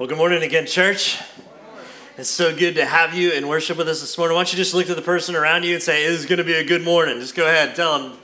Well, good morning again, church. It's so good to have you and worship with us this morning. Why don't you just look to the person around you and say, It is going to be a good morning. Just go ahead, tell them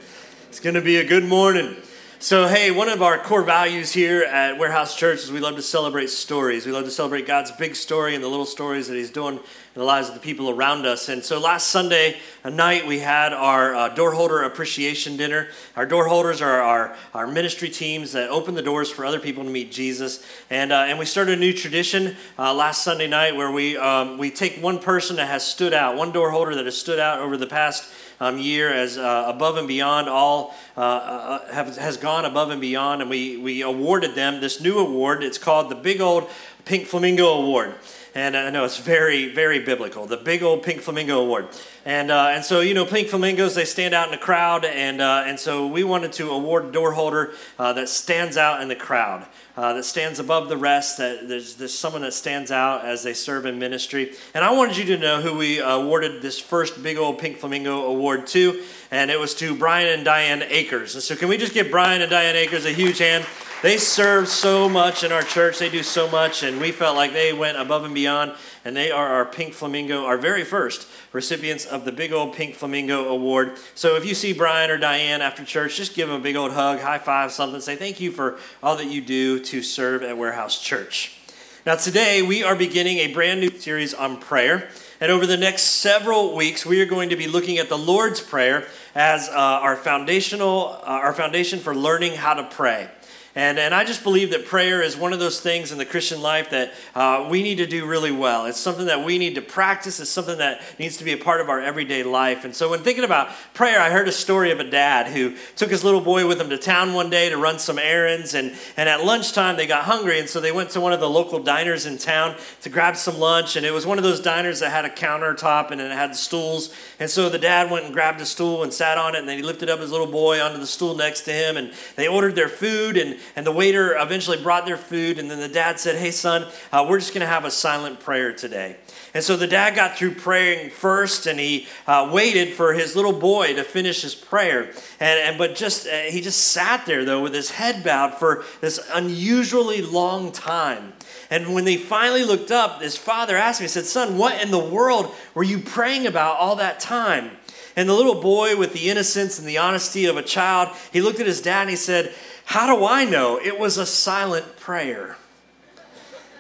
it's going to be a good morning. So, hey, one of our core values here at Warehouse Church is we love to celebrate stories. We love to celebrate God's big story and the little stories that He's doing in the lives of the people around us. And so, last Sunday night, we had our uh, door holder appreciation dinner. Our door holders are our, our ministry teams that open the doors for other people to meet Jesus. And, uh, and we started a new tradition uh, last Sunday night where we, um, we take one person that has stood out, one door holder that has stood out over the past um, year as uh, above and beyond all uh, uh, have, has gone above and beyond, and we, we awarded them this new award. It's called the Big Old Pink Flamingo Award. And I know it's very, very biblical. The Big Old Pink Flamingo Award. And, uh, and so, you know, pink flamingos, they stand out in the crowd. And, uh, and so we wanted to award a door holder uh, that stands out in the crowd, uh, that stands above the rest, that there's, there's someone that stands out as they serve in ministry. And I wanted you to know who we awarded this first Big Old Pink Flamingo Award to. And it was to Brian and Diane Akers. And so, can we just give Brian and Diane Akers a huge hand? They serve so much in our church. They do so much, and we felt like they went above and beyond. And they are our Pink Flamingo, our very first recipients of the Big Old Pink Flamingo Award. So if you see Brian or Diane after church, just give them a big old hug, high five, something. Say thank you for all that you do to serve at Warehouse Church. Now, today we are beginning a brand new series on prayer. And over the next several weeks, we are going to be looking at the Lord's Prayer as uh, our foundational, uh, our foundation for learning how to pray. And, and I just believe that prayer is one of those things in the Christian life that uh, we need to do really well. It's something that we need to practice, it's something that needs to be a part of our everyday life. And so, when thinking about prayer, I heard a story of a dad who took his little boy with him to town one day to run some errands. And, and at lunchtime, they got hungry. And so, they went to one of the local diners in town to grab some lunch. And it was one of those diners that had a countertop and it had stools. And so, the dad went and grabbed a stool and sat on it. And then he lifted up his little boy onto the stool next to him. And they ordered their food. And and the waiter eventually brought their food, and then the dad said, Hey, son, uh, we're just going to have a silent prayer today. And so the dad got through praying first, and he uh, waited for his little boy to finish his prayer. And, and but just uh, he just sat there though with his head bowed for this unusually long time. And when they finally looked up, his father asked me, he said, Son, what in the world were you praying about all that time? And the little boy, with the innocence and the honesty of a child, he looked at his dad and he said, how do I know? It was a silent prayer.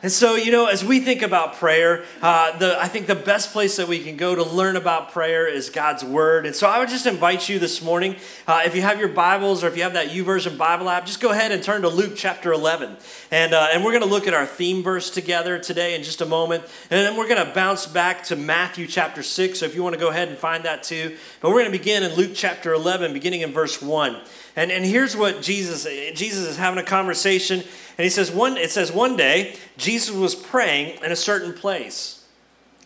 And so, you know, as we think about prayer, uh, the, I think the best place that we can go to learn about prayer is God's Word. And so I would just invite you this morning, uh, if you have your Bibles or if you have that YouVersion Bible app, just go ahead and turn to Luke chapter 11. And, uh, and we're going to look at our theme verse together today in just a moment. And then we're going to bounce back to Matthew chapter 6. So if you want to go ahead and find that too. But we're going to begin in Luke chapter 11, beginning in verse 1. And, and here's what Jesus, Jesus is having a conversation. And he says, one, it says, one day, Jesus was praying in a certain place.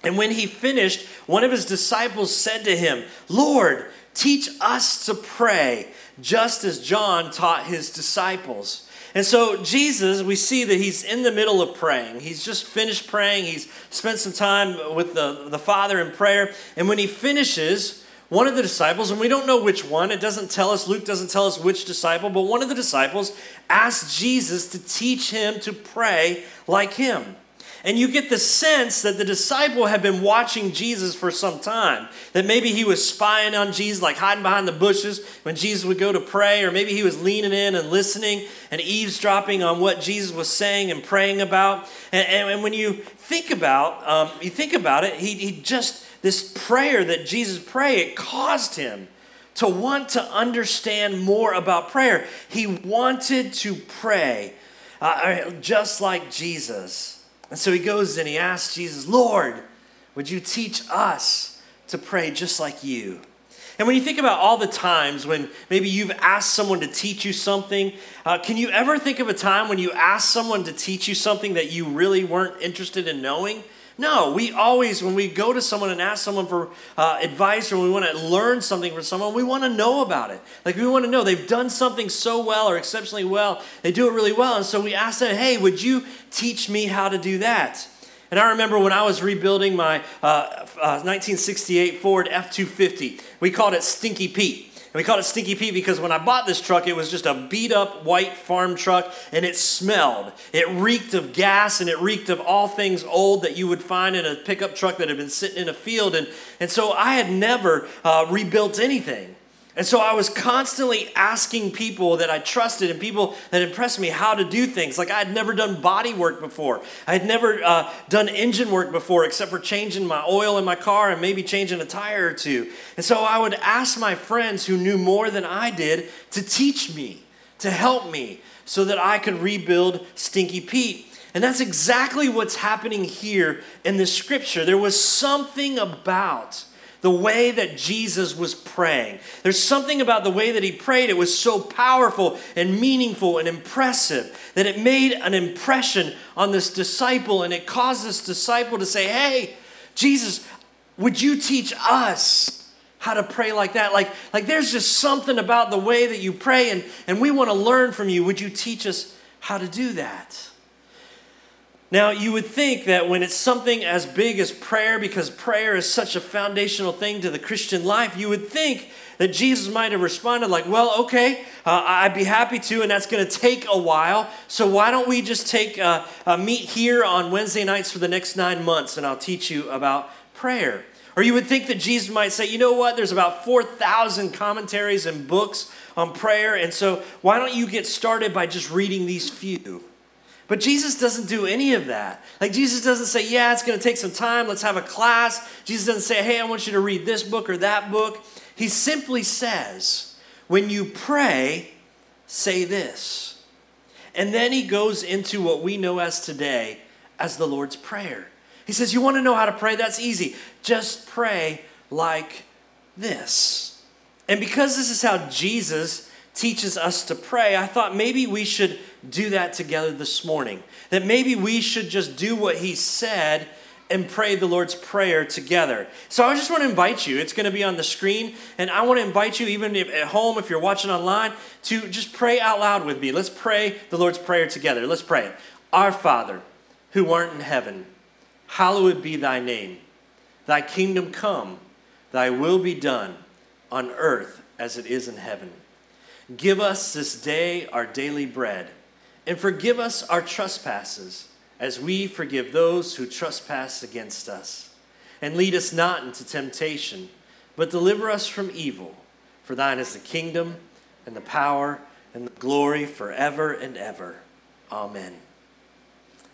And when he finished, one of his disciples said to him, Lord, teach us to pray, just as John taught his disciples. And so, Jesus, we see that he's in the middle of praying. He's just finished praying. He's spent some time with the, the Father in prayer. And when he finishes, one of the disciples, and we don't know which one, it doesn't tell us, Luke doesn't tell us which disciple, but one of the disciples asked Jesus to teach him to pray like him. And you get the sense that the disciple had been watching Jesus for some time. That maybe he was spying on Jesus, like hiding behind the bushes when Jesus would go to pray, or maybe he was leaning in and listening and eavesdropping on what Jesus was saying and praying about. And, and, and when you think about, um, you think about it, he, he just this prayer that Jesus prayed, it caused him to want to understand more about prayer. He wanted to pray uh, uh, just like Jesus. And so he goes and he asks Jesus, Lord, would you teach us to pray just like you? And when you think about all the times when maybe you've asked someone to teach you something, uh, can you ever think of a time when you asked someone to teach you something that you really weren't interested in knowing? No, we always, when we go to someone and ask someone for uh, advice or we want to learn something from someone, we want to know about it. Like we want to know they've done something so well or exceptionally well, they do it really well. And so we ask them, hey, would you teach me how to do that? And I remember when I was rebuilding my uh, uh, 1968 Ford F 250, we called it Stinky Pete And we called it Stinky Pete because when I bought this truck, it was just a beat up white farm truck and it smelled. It reeked of gas and it reeked of all things old that you would find in a pickup truck that had been sitting in a field. And, and so I had never uh, rebuilt anything. And so I was constantly asking people that I trusted and people that impressed me how to do things. Like I had never done body work before. I had never uh, done engine work before, except for changing my oil in my car and maybe changing a tire or two. And so I would ask my friends who knew more than I did to teach me, to help me, so that I could rebuild Stinky Pete. And that's exactly what's happening here in this scripture. There was something about the way that Jesus was praying. There's something about the way that he prayed. It was so powerful and meaningful and impressive that it made an impression on this disciple and it caused this disciple to say, Hey, Jesus, would you teach us how to pray like that? Like, like there's just something about the way that you pray and, and we want to learn from you. Would you teach us how to do that? Now, you would think that when it's something as big as prayer, because prayer is such a foundational thing to the Christian life, you would think that Jesus might have responded like, well, okay, uh, I'd be happy to, and that's going to take a while. So why don't we just take uh, a meet here on Wednesday nights for the next nine months, and I'll teach you about prayer. Or you would think that Jesus might say, you know what, there's about 4,000 commentaries and books on prayer, and so why don't you get started by just reading these few? But Jesus doesn't do any of that. Like, Jesus doesn't say, Yeah, it's going to take some time. Let's have a class. Jesus doesn't say, Hey, I want you to read this book or that book. He simply says, When you pray, say this. And then he goes into what we know as today as the Lord's Prayer. He says, You want to know how to pray? That's easy. Just pray like this. And because this is how Jesus teaches us to pray, I thought maybe we should do that together this morning. That maybe we should just do what he said and pray the Lord's Prayer together. So I just want to invite you. It's going to be on the screen, and I want to invite you, even if at home, if you're watching online, to just pray out loud with me. Let's pray the Lord's Prayer together. Let's pray. Our Father, who art in heaven, hallowed be thy name. Thy kingdom come, thy will be done on earth as it is in heaven. Give us this day our daily bread and forgive us our trespasses, as we forgive those who trespass against us. And lead us not into temptation, but deliver us from evil. For thine is the kingdom, and the power, and the glory forever and ever. Amen.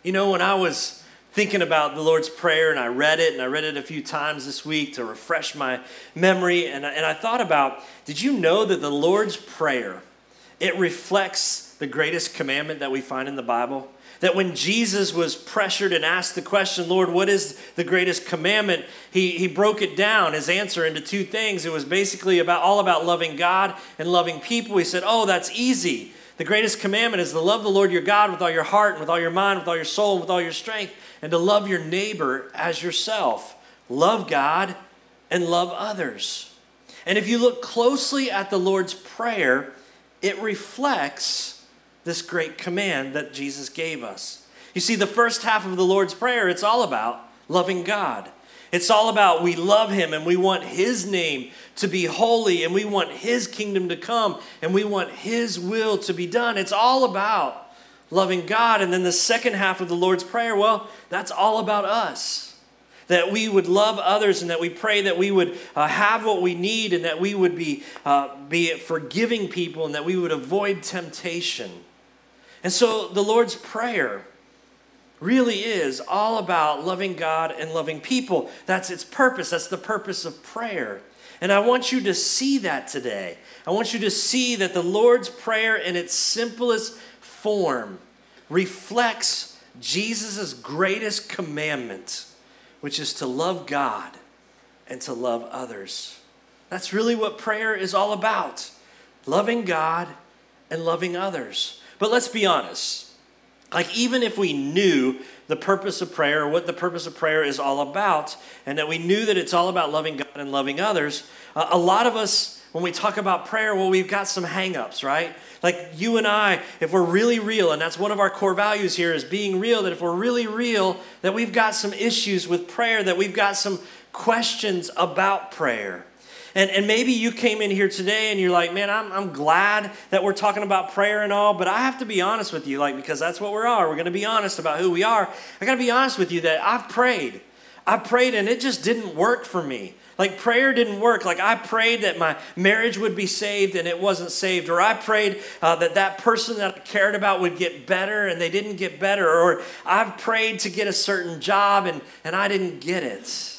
You know, when I was thinking about the Lord's Prayer and I read it, and I read it a few times this week to refresh my memory, and I, and I thought about did you know that the Lord's Prayer? It reflects the greatest commandment that we find in the Bible? That when Jesus was pressured and asked the question, Lord, what is the greatest commandment? He, he broke it down, his answer, into two things. It was basically about all about loving God and loving people. He said, Oh, that's easy. The greatest commandment is to love the Lord your God with all your heart and with all your mind, with all your soul, and with all your strength, and to love your neighbor as yourself. Love God and love others. And if you look closely at the Lord's Prayer, it reflects this great command that Jesus gave us. You see, the first half of the Lord's Prayer, it's all about loving God. It's all about we love Him and we want His name to be holy and we want His kingdom to come and we want His will to be done. It's all about loving God. And then the second half of the Lord's Prayer, well, that's all about us that we would love others and that we pray that we would uh, have what we need and that we would be, uh, be forgiving people and that we would avoid temptation. And so the Lord's Prayer really is all about loving God and loving people. That's its purpose. That's the purpose of prayer. And I want you to see that today. I want you to see that the Lord's Prayer, in its simplest form, reflects Jesus' greatest commandment, which is to love God and to love others. That's really what prayer is all about loving God and loving others. But let's be honest. Like, even if we knew the purpose of prayer, what the purpose of prayer is all about, and that we knew that it's all about loving God and loving others, uh, a lot of us, when we talk about prayer, well, we've got some hangups, right? Like you and I, if we're really real, and that's one of our core values here is being real, that if we're really real, that we've got some issues with prayer, that we've got some questions about prayer. And, and maybe you came in here today and you're like, man, I'm, I'm glad that we're talking about prayer and all, but I have to be honest with you, like, because that's what we are. We're going to be honest about who we are. I got to be honest with you that I've prayed. I prayed and it just didn't work for me. Like prayer didn't work. Like I prayed that my marriage would be saved and it wasn't saved. Or I prayed uh, that that person that I cared about would get better and they didn't get better. Or I've prayed to get a certain job and, and I didn't get it.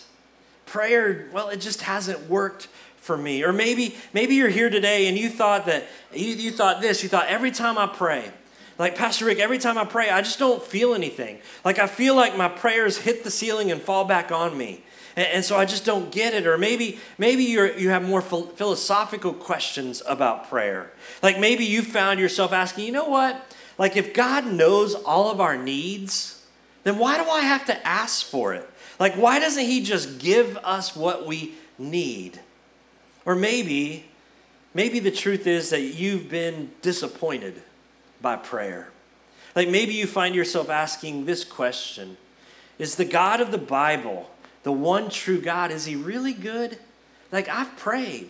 Prayer, well, it just hasn't worked for me. Or maybe maybe you're here today and you thought that you, you thought this, you thought every time I pray, like Pastor Ricc, every time I pray, I just don't feel anything. Like I feel like my prayers hit the ceiling and fall back on me. And, and so I just don't get it. Or maybe maybe you you have more philosophical questions about prayer. Like maybe you found yourself asking, you know what? Like if God knows all of our needs, then why do I have to ask for it? Like why doesn't he just give us what we need? Or maybe, maybe the truth is that you've been disappointed by prayer. Like maybe you find yourself asking this question Is the God of the Bible, the one true God, is he really good? Like I've prayed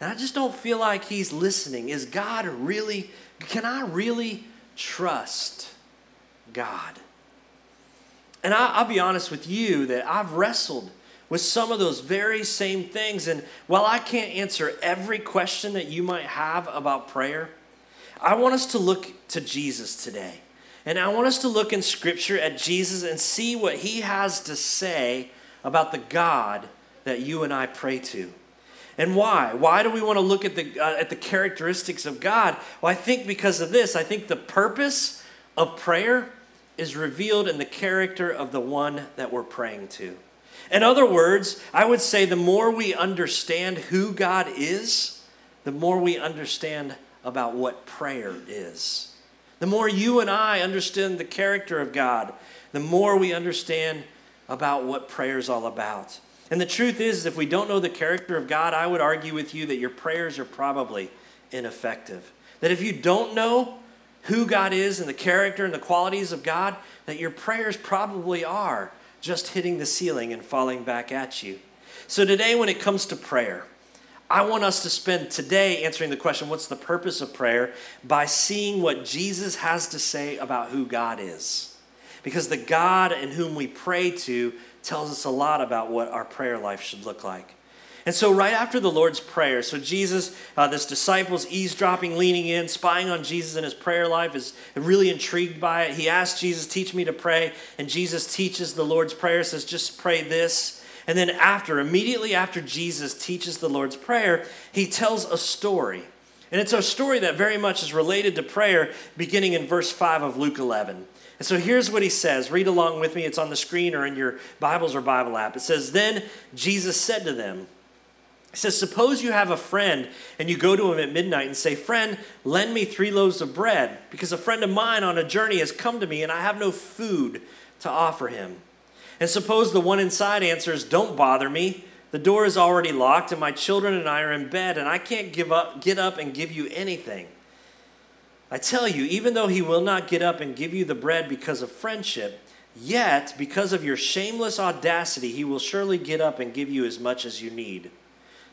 and I just don't feel like he's listening. Is God really, can I really trust God? And I, will be honest with you that I've wrestled with some of those very same things. And while I can't answer every question that you might have about prayer, I want us to look to Jesus today. And I want us to look in Scripture at Jesus and see what he has to say about the God that you and I pray to. And why? Why do we want to look at the, uh, at the characteristics of God? Well, I think because of this. I think the purpose of prayer is revealed in the character of the one that we're praying to. In other words, I would say the more we understand who God is, the more we understand about what prayer is. The more you and I understand the character of God, the more we understand about what prayer is all about. And the truth is, if we don't know the character of God, I would argue with you that your prayers are probably ineffective. That if you don't know who God is and the character and the qualities of God, that your prayers probably are just hitting the ceiling and falling back at you. So, today, when it comes to prayer, I want us to spend today answering the question what's the purpose of prayer by seeing what Jesus has to say about who God is. Because the God in whom we pray to tells us a lot about what our prayer life should look like. And so, right after the Lord's Prayer, so Jesus, uh, this disciples eavesdropping, leaning in, spying on Jesus in his prayer life, is really intrigued by it. He asks Jesus, Teach me to pray. And Jesus teaches the Lord's Prayer, says, Just pray this. And then, after, immediately after Jesus teaches the Lord's Prayer, he tells a story. And it's a story that very much is related to prayer, beginning in verse 5 of Luke 11. And so here's what he says. Read along with me. It's on the screen or in your Bibles or Bible app. It says, Then Jesus said to them, he says, Suppose you have a friend and you go to him at midnight and say, Friend, lend me three loaves of bread, because a friend of mine on a journey has come to me and I have no food to offer him. And suppose the one inside answers, Don't bother me. The door is already locked, and my children and I are in bed, and I can't give up, get up and give you anything. I tell you, even though he will not get up and give you the bread because of friendship, yet because of your shameless audacity, he will surely get up and give you as much as you need.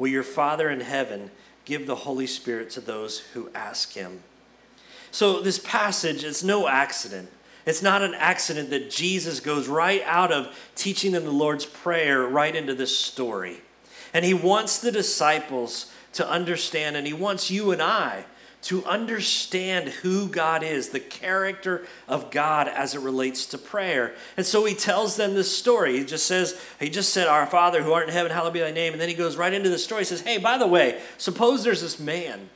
Will your Father in heaven give the Holy Spirit to those who ask him. So, this passage, it's no accident. It's not an accident that Jesus goes right out of teaching them the Lord's Prayer right into this story. And he wants the disciples to understand, and he wants you and I to understand who God is, the character of God as it relates to prayer. And so he tells them this story. He just says, he just said, Our Father who art in heaven, hallowed be thy name. And then he goes right into the story. He says, Hey, by the way, suppose there's this man.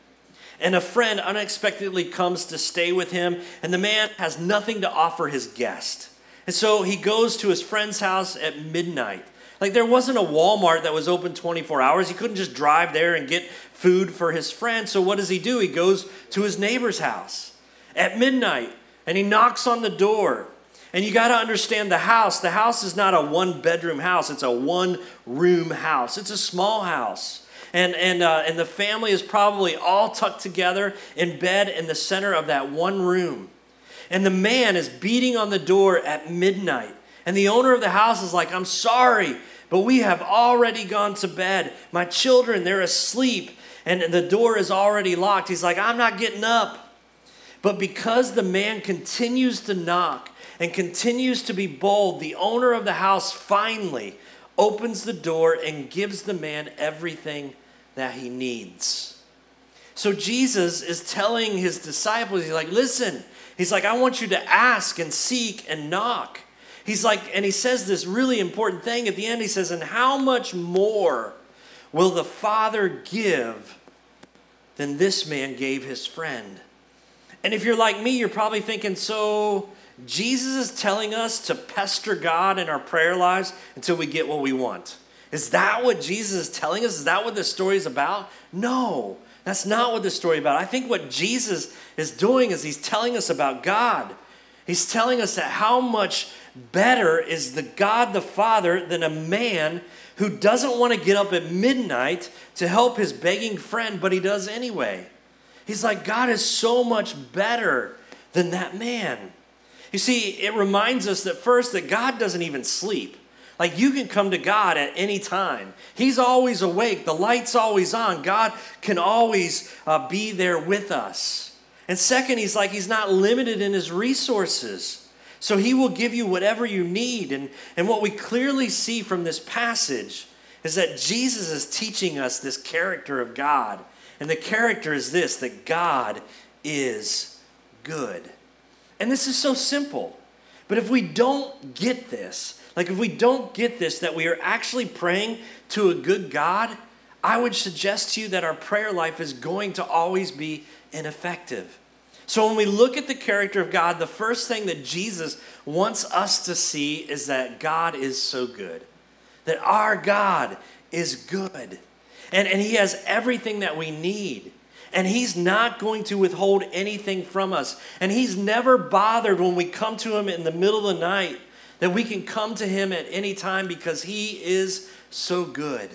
And a friend unexpectedly comes to stay with him, and the man has nothing to offer his guest. And so he goes to his friend's house at midnight Like there wasn't a Walmart that was open 24 hours. He couldn't just drive there and get food for his friend. So what does he do? He goes to his neighbor's house at midnight and he knocks on the door. And you got to understand the house. The house is not a one bedroom house, it's a one room house. It's a small house. And, and, uh, and the family is probably all tucked together in bed in the center of that one room. And the man is beating on the door at midnight. And the owner of the house is like, I'm sorry, but we have already gone to bed. My children, they're asleep, and the door is already locked. He's like, I'm not getting up. But because the man continues to knock and continues to be bold, the owner of the house finally opens the door and gives the man everything that he needs. So Jesus is telling his disciples, he's like, listen, he's like, I want you to ask and seek and knock. He's like, and he says this really important thing at the end. He says, and how much more will the Father give than this man gave his friend? And if you're like me, you're probably thinking, so Jesus is telling us to pester God in our prayer lives until we get what we want. Is that what Jesus is telling us? Is that what this story is about? No, that's not what this story is about. I think what Jesus is doing is he's telling us about God. He's telling us that how much better is the God the Father than a man who doesn't want to get up at midnight to help his begging friend, but he does anyway. He's like, God is so much better than that man. You see, it reminds us that first, that God doesn't even sleep. Like you can come to God at any time. He's always awake. The light's always on. God can always uh, be there with us. And second, he's like, he's not limited in his resources. So he will give you whatever you need. And, and what we clearly see from this passage is that Jesus is teaching us this character of God. And the character is this that God is good. And this is so simple. But if we don't get this, like, if we don't get this, that we are actually praying to a good God, I would suggest to you that our prayer life is going to always be ineffective. So, when we look at the character of God, the first thing that Jesus wants us to see is that God is so good, that our God is good, and, and He has everything that we need. And he's not going to withhold anything from us. And he's never bothered when we come to him in the middle of the night that we can come to Him at any time because He is so good.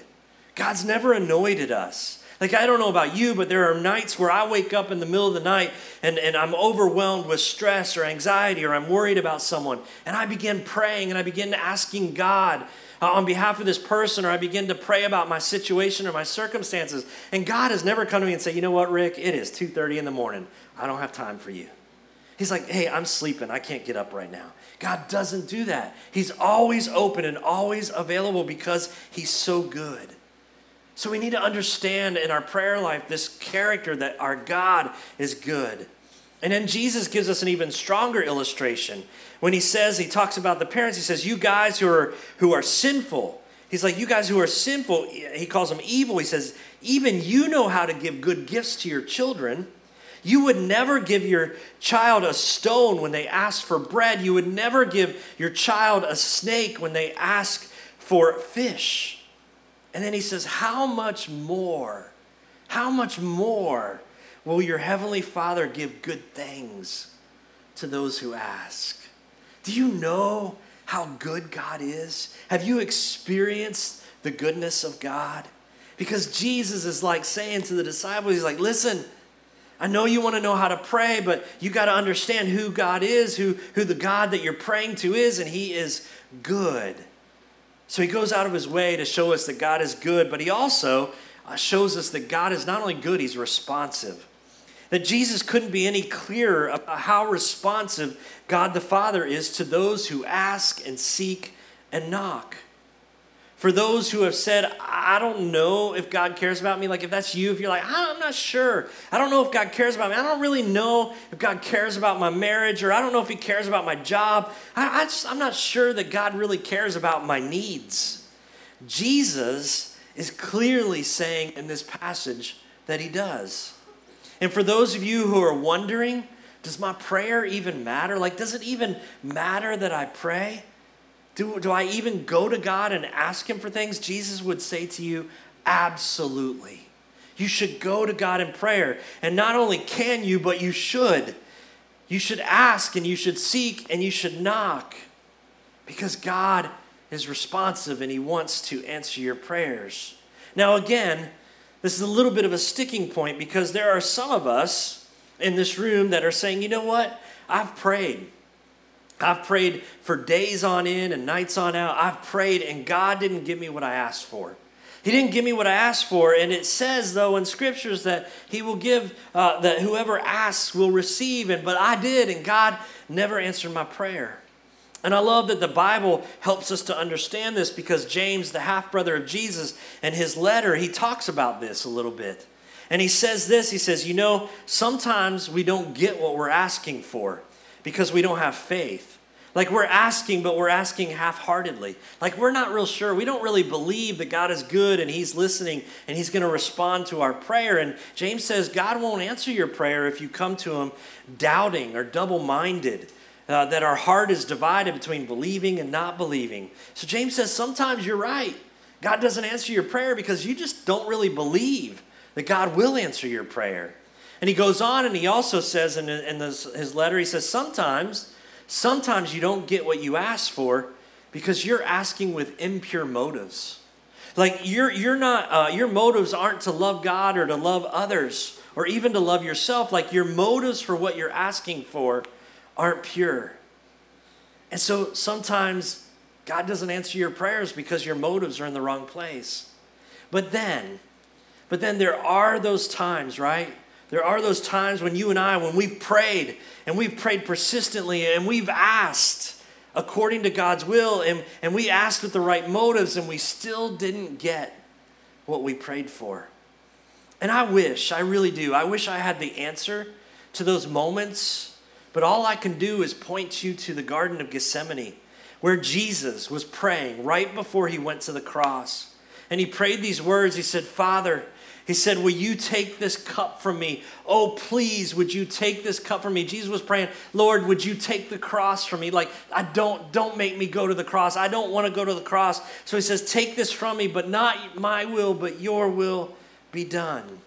God's never annoyed at us. Like, I don't know about you, but there are nights where I wake up in the middle of the night and, and I'm overwhelmed with stress or anxiety or I'm worried about someone. And I begin praying and I begin asking God uh, on behalf of this person or I begin to pray about my situation or my circumstances. And God has never come to me and say, you know what, Ricc, it is 2.30 in the morning. I don't have time for you. He's like, hey, I'm sleeping. I can't get up right now. God doesn't do that. He's always open and always available because He's so good. So we need to understand in our prayer life this character that our God is good. And then Jesus gives us an even stronger illustration. When he says, he talks about the parents, he says, You guys who are who are sinful. He's like, You guys who are sinful, he calls them evil. He says, Even you know how to give good gifts to your children. You would never give your child a stone when they ask for bread. You would never give your child a snake when they ask for fish. And then he says, How much more, how much more will your heavenly Father give good things to those who ask? Do you know how good God is? Have you experienced the goodness of God? Because Jesus is like saying to the disciples, He's like, Listen, I know you want to know how to pray, but you got to understand who God is, who, who the God that you're praying to is, and He is good. So He goes out of His way to show us that God is good, but He also uh, shows us that God is not only good, He's responsive. That Jesus couldn't be any clearer about how responsive God the Father is to those who ask and seek and knock for those who have said, I don't know if God cares about me, like if that's you, if you're like, I'm not sure. I don't know if God cares about me. I don't really know if God cares about my marriage, or I don't know if He cares about my job. I, I just, I'm not sure that God really cares about my needs. Jesus is clearly saying in this passage that He does. And for those of you who are wondering, does my prayer even matter? Like, does it even matter that I pray? Do, do I even go to God and ask Him for things? Jesus would say to you, Absolutely. You should go to God in prayer. And not only can you, but you should. You should ask and you should seek and you should knock because God is responsive and He wants to answer your prayers. Now, again, this is a little bit of a sticking point because there are some of us in this room that are saying, you know what? I've prayed. I've prayed for days on end and nights on out. I've prayed and God didn't give me what I asked for. He didn't give me what I asked for. And it says, though, in scriptures that He will give, uh, that whoever asks will receive. And, but I did, and God never answered my prayer. And I love that the Bible helps us to understand this because James, the half brother of Jesus, in his letter, he talks about this a little bit. And he says this he says, You know, sometimes we don't get what we're asking for because we don't have faith. Like we're asking, but we're asking half heartedly. Like we're not real sure. We don't really believe that God is good and He's listening and He's going to respond to our prayer. And James says God won't answer your prayer if you come to Him doubting or double minded. Uh, that our heart is divided between believing and not believing. So James says sometimes you're right. God doesn't answer your prayer because you just don't really believe that God will answer your prayer. And he goes on and he also says in, in this, his letter, he says, sometimes Sometimes you don't get what you ask for because you're asking with impure motives. Like you're, you're not, uh, your motives aren't to love God or to love others or even to love yourself. Like your motives for what you're asking for aren't pure. And so sometimes God doesn't answer your prayers because your motives are in the wrong place. But then, but then there are those times, right? There are those times when you and I, when we've prayed and we've prayed persistently and we've asked according to God's will and, and we asked with the right motives and we still didn't get what we prayed for. And I wish, I really do, I wish I had the answer to those moments, but all I can do is point you to the Garden of Gethsemane where Jesus was praying right before he went to the cross. And he prayed these words. He said, Father, he said, Will you take this cup from me? Oh, please, would you take this cup from me? Jesus was praying, Lord, would you take the cross from me? Like, I don't, don't make me go to the cross. I don't want to go to the cross. So he says, Take this from me, but not my will, but your will be done.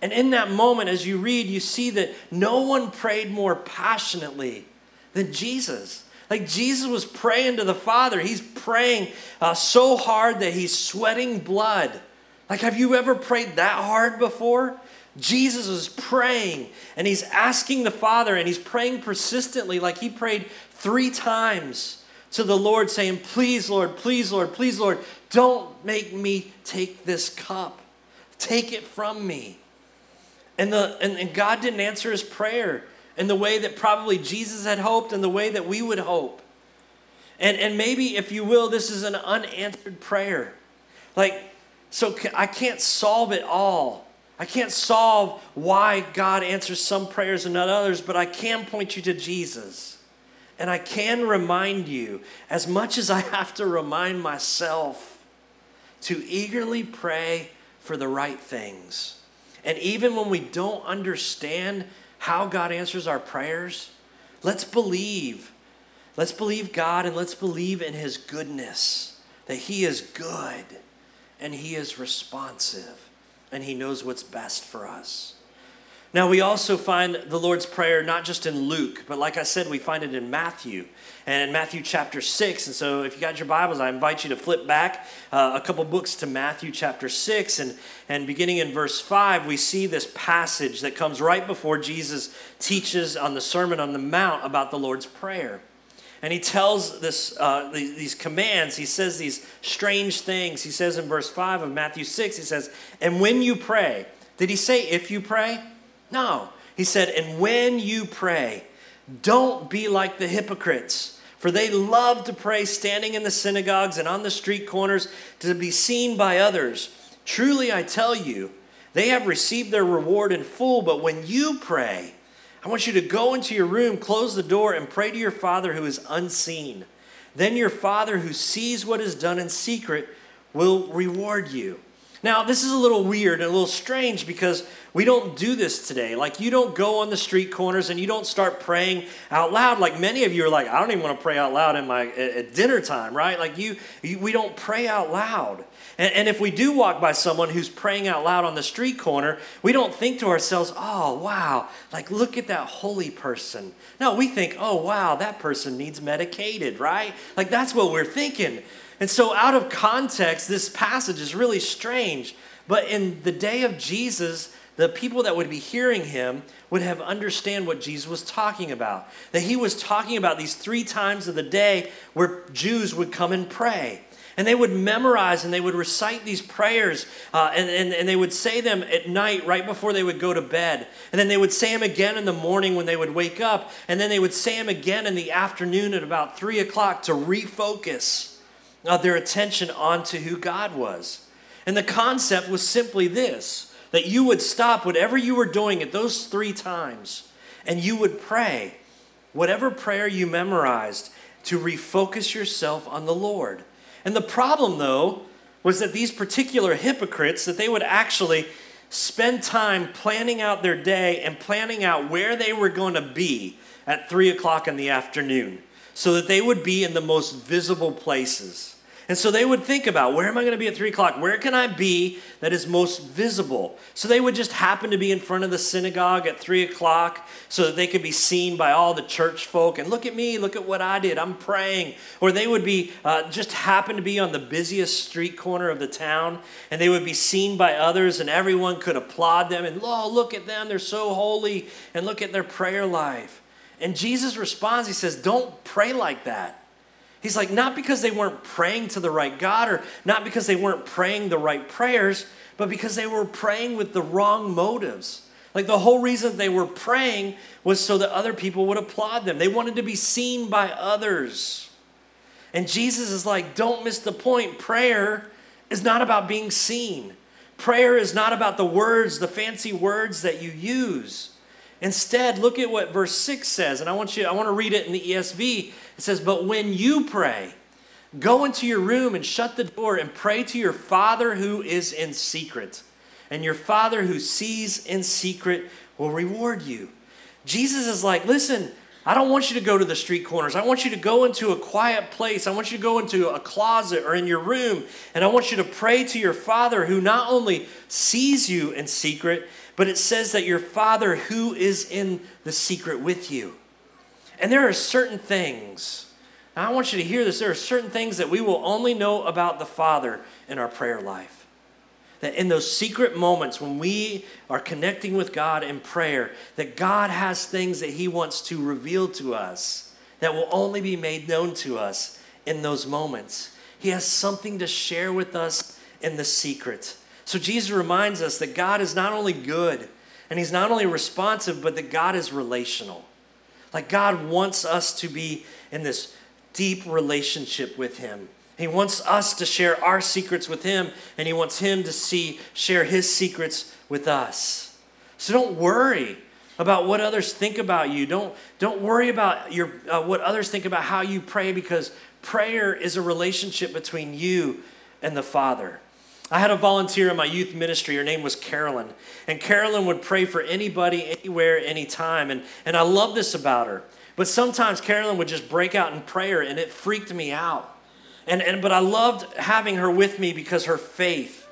And in that moment, as you read, you see that no one prayed more passionately than Jesus. Like Jesus was praying to the Father. He's praying uh, so hard that he's sweating blood. Like, have you ever prayed that hard before? Jesus is praying and he's asking the Father and he's praying persistently, like he prayed three times to the Lord, saying, Please, Lord, please, Lord, please, Lord, don't make me take this cup. Take it from me. And, the, and, and God didn't answer his prayer in the way that probably Jesus had hoped and the way that we would hope. And, and maybe, if you will, this is an unanswered prayer. Like, so I can't solve it all. I can't solve why God answers some prayers and not others, but I can point you to Jesus. And I can remind you, as much as I have to remind myself, to eagerly pray for the right things. And even when we don't understand how God answers our prayers, let's believe. Let's believe God and let's believe in His goodness, that He is good and He is responsive and He knows what's best for us. Now, we also find the Lord's Prayer not just in Luke, but like I said, we find it in Matthew and in Matthew chapter 6. And so, if you got your Bibles, I invite you to flip back uh, a couple books to Matthew chapter 6. And, and beginning in verse 5, we see this passage that comes right before Jesus teaches on the Sermon on the Mount about the Lord's Prayer and he tells this, uh, these commands. He says these strange things. He says in verse 5 of Matthew 6, he says, And when you pray, did he say if you pray? No. He said, And when you pray, don't be like the hypocrites, for they love to pray standing in the synagogues and on the street corners to be seen by others. Truly, I tell you, they have received their reward in full, but when you pray, I want you to go into your room, close the door, and pray to your Father who is unseen. Then your Father who sees what is done in secret will reward you. Now, this is a little weird and a little strange because we don't do this today. Like, you don't go on the street corners and you don't start praying out loud. Like, many of you are like, I don't even want to pray out loud in my at dinner time, right? Like, you, you we don't pray out loud. And, and if we do walk by someone who's praying out loud on the street corner, we don't think to ourselves, oh, wow, like, look at that holy person. No, we think, oh, wow, that person needs medicated, right? Like, that's what we're thinking. And so, out of context, this passage is really strange. But in the day of Jesus, the people that would be hearing him would have understand what Jesus was talking about. That he was talking about these three times of the day where Jews would come and pray. And they would memorize and they would recite these prayers uh, and, and, and they would say them at night right before they would go to bed. And then they would say them again in the morning when they would wake up. And then they would say them again in the afternoon at about three o'clock to refocus uh, their attention onto who God was. And the concept was simply this that you would stop whatever you were doing at those three times and you would pray, whatever prayer you memorized, to refocus yourself on the Lord. And the problem, though, was that these particular hypocrites, that they would actually spend time planning out their day and planning out where they were going to be at three o'clock in the afternoon so that they would be in the most visible places. And so they would think about where am I going to be at three o'clock? Where can I be that is most visible? So they would just happen to be in front of the synagogue at three o'clock so that they could be seen by all the church folk and look at me, look at what I did, I'm praying. Or they would be uh, just happen to be on the busiest street corner of the town and they would be seen by others and everyone could applaud them and oh, look at them, they're so holy and look at their prayer life. And Jesus responds, He says, Don't pray like that. He's like, not because they weren't praying to the right God or not because they weren't praying the right prayers, but because they were praying with the wrong motives. Like the whole reason they were praying was so that other people would applaud them. They wanted to be seen by others. And Jesus is like, don't miss the point. Prayer is not about being seen. Prayer is not about the words, the fancy words that you use. Instead, look at what verse 6 says, and I want you I want to read it in the ESV. It says, "But when you pray, go into your room and shut the door and pray to your Father who is in secret, and your Father who sees in secret will reward you." Jesus is like, "Listen, I don't want you to go to the street corners. I want you to go into a quiet place. I want you to go into a closet or in your room, and I want you to pray to your Father who not only sees you in secret, but it says that your Father who is in the secret with you. And there are certain things, I want you to hear this, there are certain things that we will only know about the Father in our prayer life. That in those secret moments when we are connecting with God in prayer, that God has things that He wants to reveal to us that will only be made known to us in those moments. He has something to share with us in the secret. So Jesus reminds us that God is not only good and He's not only responsive, but that God is relational. Like God wants us to be in this deep relationship with Him. He wants us to share our secrets with Him, and He wants Him to see share His secrets with us. So don't worry about what others think about you. Don't, don't worry about your, uh, what others think about how you pray because prayer is a relationship between you and the Father. I had a volunteer in my youth ministry. Her name was Carolyn. And Carolyn would pray for anybody, anywhere, anytime. And, and I love this about her. But sometimes Carolyn would just break out in prayer, and it freaked me out. And, and, but I loved having her with me because her faith,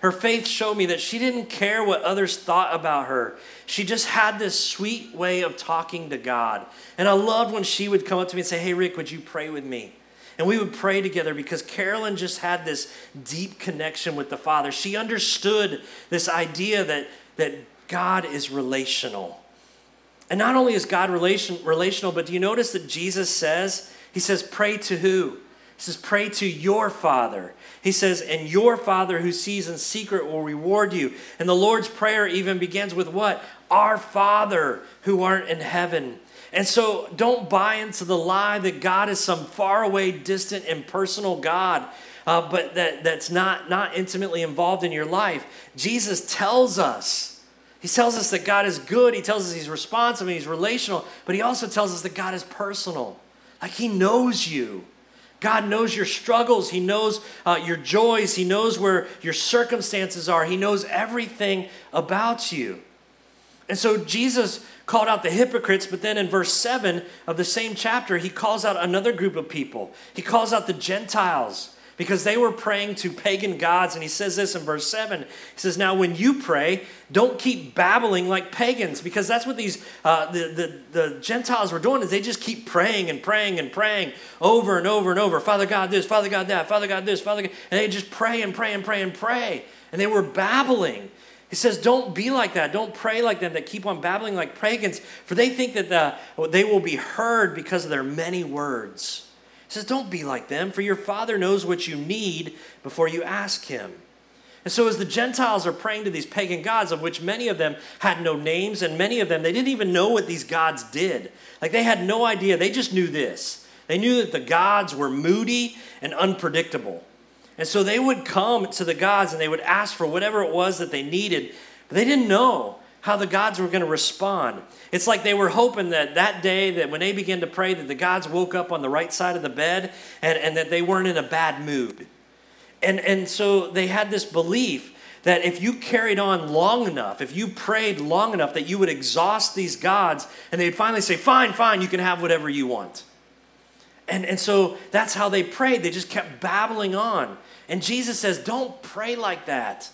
her faith showed me that she didn't care what others thought about her. She just had this sweet way of talking to God. And I loved when she would come up to me and say, Hey, Ricc, would you pray with me? And we would pray together because Carolyn just had this deep connection with the Father. She understood this idea that, that God is relational. And not only is God relation, relational, but do you notice that Jesus says, He says, pray to who? He says, pray to your Father. He says, and your Father who sees in secret will reward you. And the Lord's Prayer even begins with what? Our Father who art in heaven. And so don't buy into the lie that God is some faraway, distant, impersonal God, uh, but that, that's not, not intimately involved in your life. Jesus tells us. He tells us that God is good. He tells us He's responsive and He's relational, but He also tells us that God is personal. Like He knows you. God knows your struggles. He knows uh, your joys. He knows where your circumstances are. He knows everything about you. And so Jesus called out the hypocrites, but then in verse 7 of the same chapter, he calls out another group of people. He calls out the Gentiles because they were praying to pagan gods. And he says this in verse 7. He says, Now, when you pray, don't keep babbling like pagans, because that's what these uh, the, the, the Gentiles were doing, is they just keep praying and praying and praying over and over and over. Father God this, Father God that, Father God this, Father God. And they just pray and pray and pray and pray. And they were babbling. He says, Don't be like that. Don't pray like them that keep on babbling like pagans, for they think that the, they will be heard because of their many words. He says, Don't be like them, for your Father knows what you need before you ask Him. And so, as the Gentiles are praying to these pagan gods, of which many of them had no names, and many of them, they didn't even know what these gods did. Like, they had no idea. They just knew this. They knew that the gods were moody and unpredictable. And so, they would come to the gods and they would ask for whatever it was that they needed, but they didn't know how the gods were going to respond. It's like they were hoping that that day, that when they began to pray, that the gods woke up on the right side of the bed and, and that they weren't in a bad mood. And, and so they had this belief that if you carried on long enough, if you prayed long enough, that you would exhaust these gods and they'd finally say, Fine, fine, you can have whatever you want. And, and so that's how they prayed. They just kept babbling on. And Jesus says, Don't pray like that.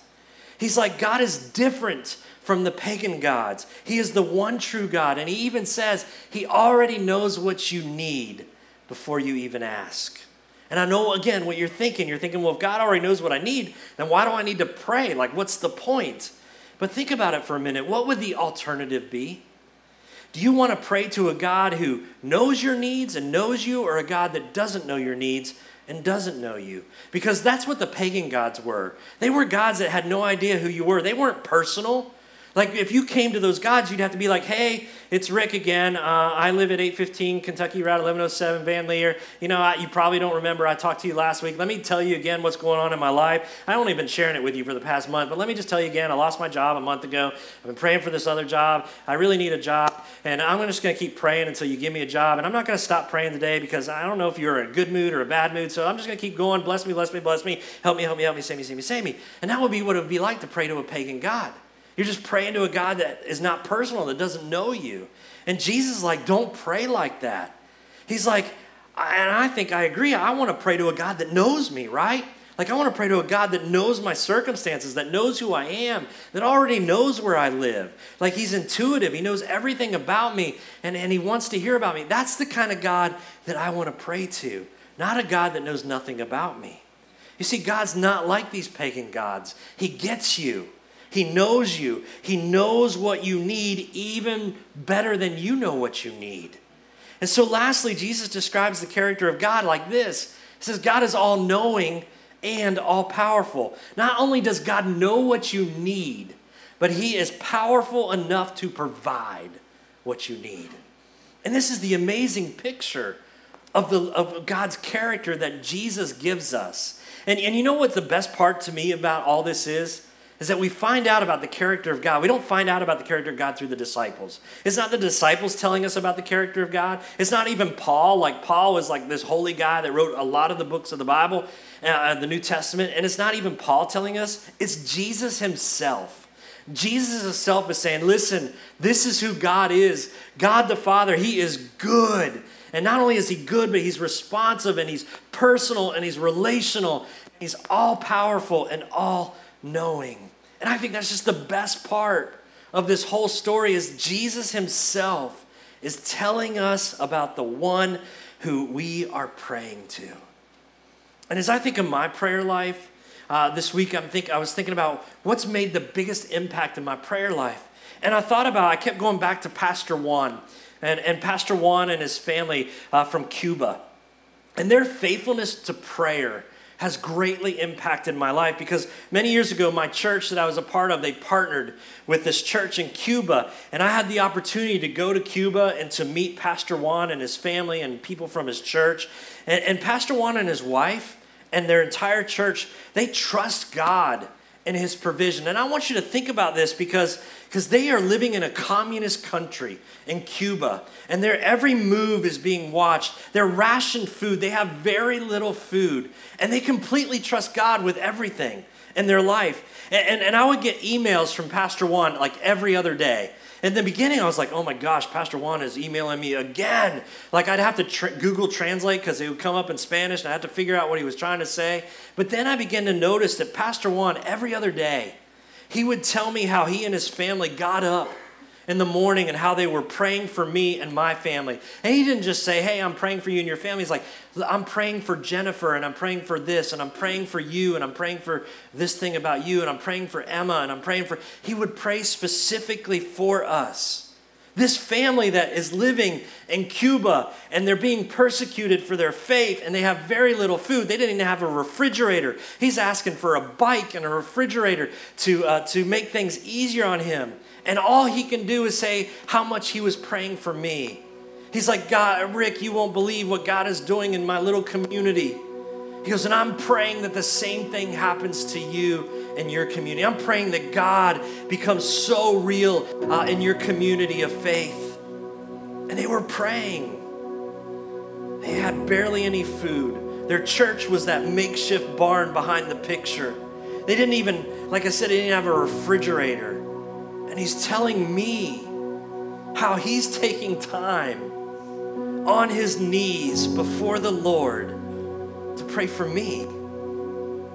He's like, God is different from the pagan gods. He is the one true God. And he even says he already knows what you need before you even ask. And I know, again, what you're thinking. You're thinking, well, if God already knows what I need, then why do I need to pray? Like, what's the point? But think about it for a minute. What would the alternative be? Do you want to pray to a God who knows your needs and knows you, or a God that doesn't know your needs and doesn't know you? Because that's what the pagan gods were. They were gods that had no idea who you were, they weren't personal. Like if you came to those gods, you'd have to be like, "Hey, it's Ricc again. Uh, I live at 815 Kentucky Route 1107, Van Lear. You know, I, you probably don't remember. I talked to you last week. Let me tell you again what's going on in my life. I've only been sharing it with you for the past month, but let me just tell you again. I lost my job a month ago. I've been praying for this other job. I really need a job, and I'm just going to keep praying until you give me a job. And I'm not going to stop praying today because I don't know if you're in a good mood or a bad mood. So I'm just going to keep going. Bless me, bless me, bless me. Help me, help me, help me. Save me, save me, save me. And that would be what it would be like to pray to a pagan god. You're just praying to a God that is not personal, that doesn't know you. And Jesus is like, don't pray like that. He's like, and I think I agree. I want to pray to a God that knows me, right? Like, I want to pray to a God that knows my circumstances, that knows who I am, that already knows where I live. Like, He's intuitive. He knows everything about me, and, and He wants to hear about me. That's the kind of God that I want to pray to, not a God that knows nothing about me. You see, God's not like these pagan gods, He gets you. He knows you. He knows what you need even better than you know what you need. And so, lastly, Jesus describes the character of God like this He says, God is all knowing and all powerful. Not only does God know what you need, but He is powerful enough to provide what you need. And this is the amazing picture of, the, of God's character that Jesus gives us. And, and you know what the best part to me about all this is? Is that we find out about the character of God. We don't find out about the character of God through the disciples. It's not the disciples telling us about the character of God. It's not even Paul. Like, Paul was like this holy guy that wrote a lot of the books of the Bible, uh, the New Testament. And it's not even Paul telling us, it's Jesus himself. Jesus himself is saying, listen, this is who God is. God the Father, He is good. And not only is He good, but He's responsive and He's personal and He's relational. He's all powerful and all knowing. And I think that's just the best part of this whole story is Jesus himself is telling us about the one who we are praying to. And as I think of my prayer life, uh, this week I'm think I was thinking about what's made the biggest impact in my prayer life. And I thought about, I kept going back to Pastor Juan and, and Pastor Juan and his family uh, from Cuba. And their faithfulness to prayer has greatly impacted my life because many years ago, my church that I was a part of, they partnered with this church in Cuba. And I had the opportunity to go to Cuba and to meet Pastor Juan and his family and people from his church. And, and Pastor Juan and his wife and their entire church, they trust God and his provision. And I want you to think about this because because they are living in a communist country in Cuba, and their every move is being watched. They're rationed food, they have very little food, and they completely trust God with everything in their life. And, and, and I would get emails from Pastor Juan like every other day. In the beginning, I was like, oh my gosh, Pastor Juan is emailing me again. Like, I'd have to tra- Google Translate because it would come up in Spanish and I had to figure out what he was trying to say. But then I began to notice that Pastor Juan, every other day, he would tell me how he and his family got up in the morning and how they were praying for me and my family. And he didn't just say, Hey, I'm praying for you and your family. He's like, I'm praying for Jennifer and I'm praying for this and I'm praying for you and I'm praying for this thing about you and I'm praying for Emma and I'm praying for. He would pray specifically for us. This family that is living in Cuba and they're being persecuted for their faith and they have very little food. They didn't even have a refrigerator. He's asking for a bike and a refrigerator to, uh, to make things easier on him. And all he can do is say how much he was praying for me. He's like, God, Ricc, you won't believe what God is doing in my little community. He goes, and I'm praying that the same thing happens to you in your community. I'm praying that God becomes so real uh, in your community of faith. And they were praying. They had barely any food. Their church was that makeshift barn behind the picture. They didn't even, like I said, they didn't have a refrigerator. And he's telling me how he's taking time on his knees before the Lord to pray for me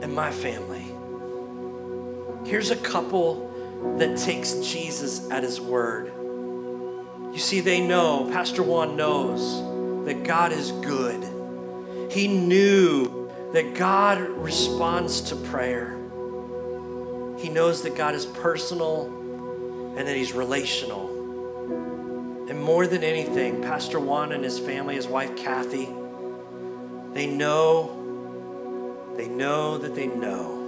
and my family. Here's a couple that takes Jesus at his word. You see, they know, Pastor Juan knows that God is good. He knew that God responds to prayer. He knows that God is personal and that He's relational. And more than anything, Pastor Juan and his family, his wife Kathy, they know, they know that they know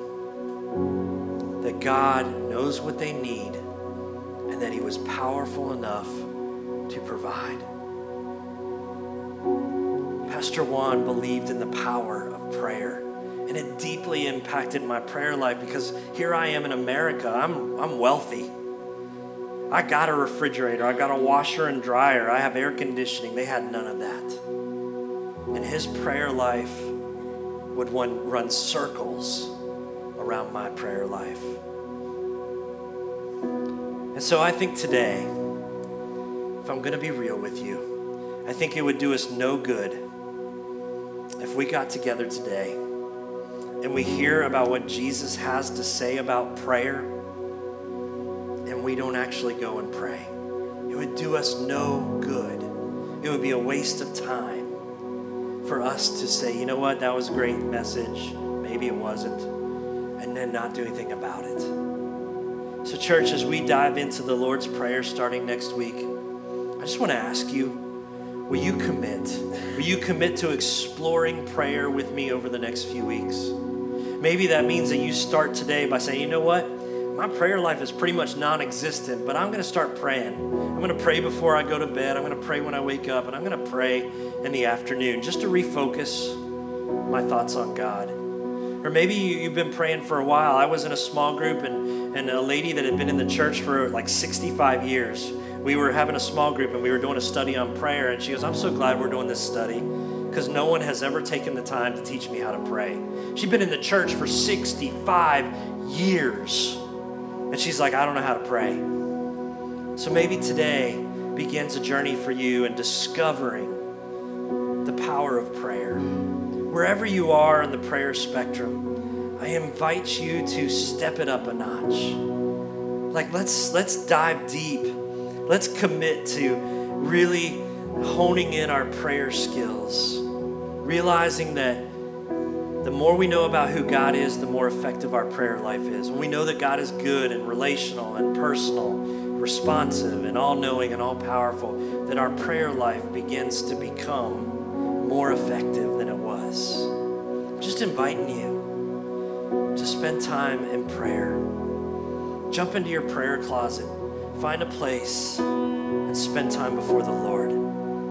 that God knows what they need and that He was powerful enough to provide. Pastor Juan believed in the power of prayer, and it deeply impacted my prayer life because here I am in America. I'm, I'm wealthy. I got a refrigerator, I got a washer and dryer, I have air conditioning. They had none of that. And his prayer life would one, run circles around my prayer life. And so I think today, if I'm going to be real with you, I think it would do us no good if we got together today and we hear about what Jesus has to say about prayer and we don't actually go and pray. It would do us no good. It would be a waste of time for us to say, you know what, that was a great message. Maybe it wasn't. And then not do anything about it. So, church, as we dive into the Lord's Prayer starting next week, I just want to ask you will you commit? Will you commit to exploring prayer with me over the next few weeks? Maybe that means that you start today by saying, you know what? My prayer life is pretty much non existent, but I'm going to start praying. I'm going to pray before I go to bed. I'm going to pray when I wake up, and I'm going to pray in the afternoon just to refocus my thoughts on God. Or maybe you've been praying for a while. I was in a small group, and, and a lady that had been in the church for like 65 years. We were having a small group, and we were doing a study on prayer. And she goes, I'm so glad we're doing this study because no one has ever taken the time to teach me how to pray. She'd been in the church for 65 years. And she's like, I don't know how to pray. So maybe today begins a journey for you in discovering the power of prayer. Wherever you are in the prayer spectrum, I invite you to step it up a notch. Like let's let's dive deep. Let's commit to really honing in our prayer skills. Realizing that the more we know about who God is, the more effective our prayer life is. When we know that God is good and relational and personal, responsive and all knowing and all powerful, that our prayer life begins to become more effective than was. I'm just inviting you to spend time in prayer. Jump into your prayer closet, find a place, and spend time before the Lord.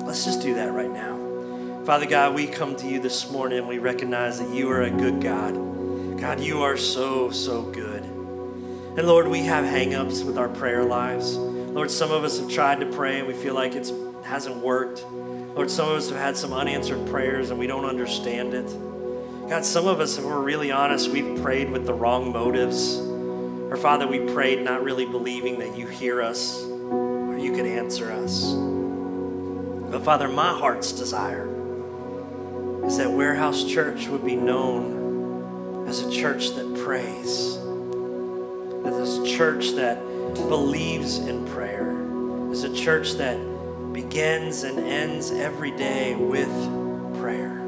Let's just do that right now. Father God, we come to you this morning we recognize that you are a good God. God, you are so, so good. And Lord, we have hangups with our prayer lives. Lord, some of us have tried to pray and we feel like it hasn't worked. Lord, some of us have had some unanswered prayers and we don't understand it. God, some of us, if we're really honest, we've prayed with the wrong motives. Or Father, we prayed not really believing that you hear us or you could answer us. But Father, my heart's desire is that Warehouse Church would be known as a church that prays, as a church that believes in prayer, as a church that begins and ends every day with prayer.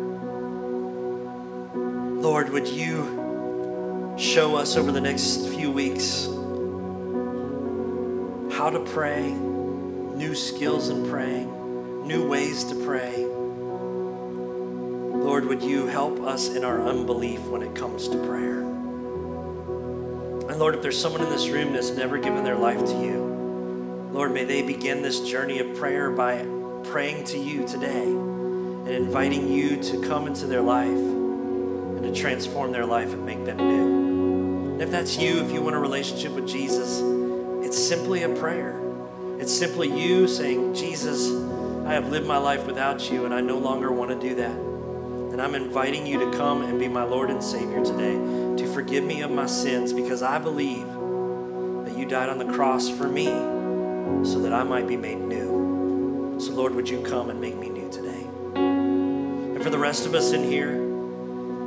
Lord, would you show us over the next few weeks how to pray, new skills in praying, new ways to pray? Lord, would you help us in our unbelief when it comes to prayer? And Lord, if there's someone in this room that's never given their life to you, Lord, may they begin this journey of prayer by praying to you today and inviting you to come into their life and to transform their life and make them new. And if that's you, if you want a relationship with Jesus, it's simply a prayer. It's simply you saying, Jesus, I have lived my life without you and I no longer want to do that. And I'm inviting you to come and be my Lord and Savior today, to forgive me of my sins because I believe that you died on the cross for me so that I might be made new. So, Lord, would you come and make me new today? And for the rest of us in here,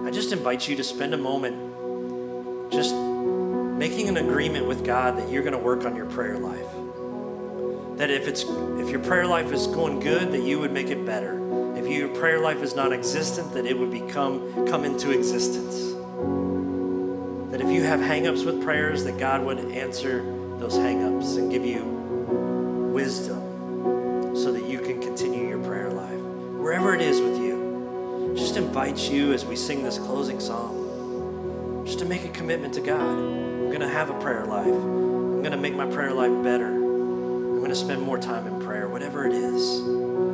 I just invite you to spend a moment just making an agreement with God that you're going to work on your prayer life. That if it's if your prayer life is going good, that you would make it better. If your prayer life is non-existent, that it would become come into existence. That if you have hangups with prayers, that God would answer those hangups and give you wisdom so that you can continue your prayer life. Wherever it is with you just invite you as we sing this closing song, just to make a commitment to God. I'm going to have a prayer life. I'm going to make my prayer life better. I'm going to spend more time in prayer, whatever it is.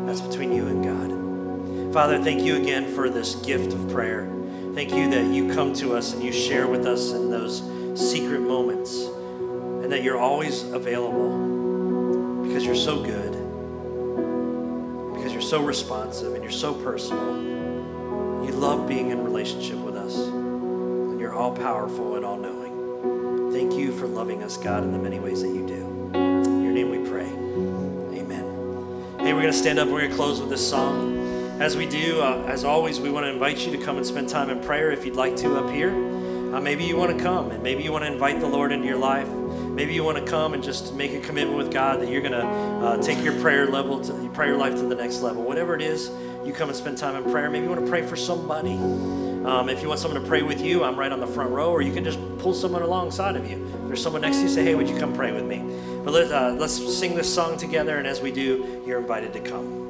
That's between you and God. Father, thank you again for this gift of prayer. Thank you that you come to us and you share with us in those secret moments, and that you're always available because you're so good, because you're so responsive, and you're so personal. You love being in relationship with us. And you're all powerful and all knowing. Thank you for loving us, God, in the many ways that you do. In your name we pray. Amen. Hey, we're going to stand up. We're going to close with this song. As we do, uh, as always, we want to invite you to come and spend time in prayer if you'd like to up here. Uh, maybe you want to come and maybe you want to invite the Lord into your life. Maybe you want to come and just make a commitment with God that you're going to uh, take your prayer level to your prayer life to the next level. Whatever it is, you come and spend time in prayer. Maybe you want to pray for somebody. Um, if you want someone to pray with you, I'm right on the front row, or you can just pull someone alongside of you. If there's someone next to you, say, hey, would you come pray with me? But let, uh, let's sing this song together, and as we do, you're invited to come.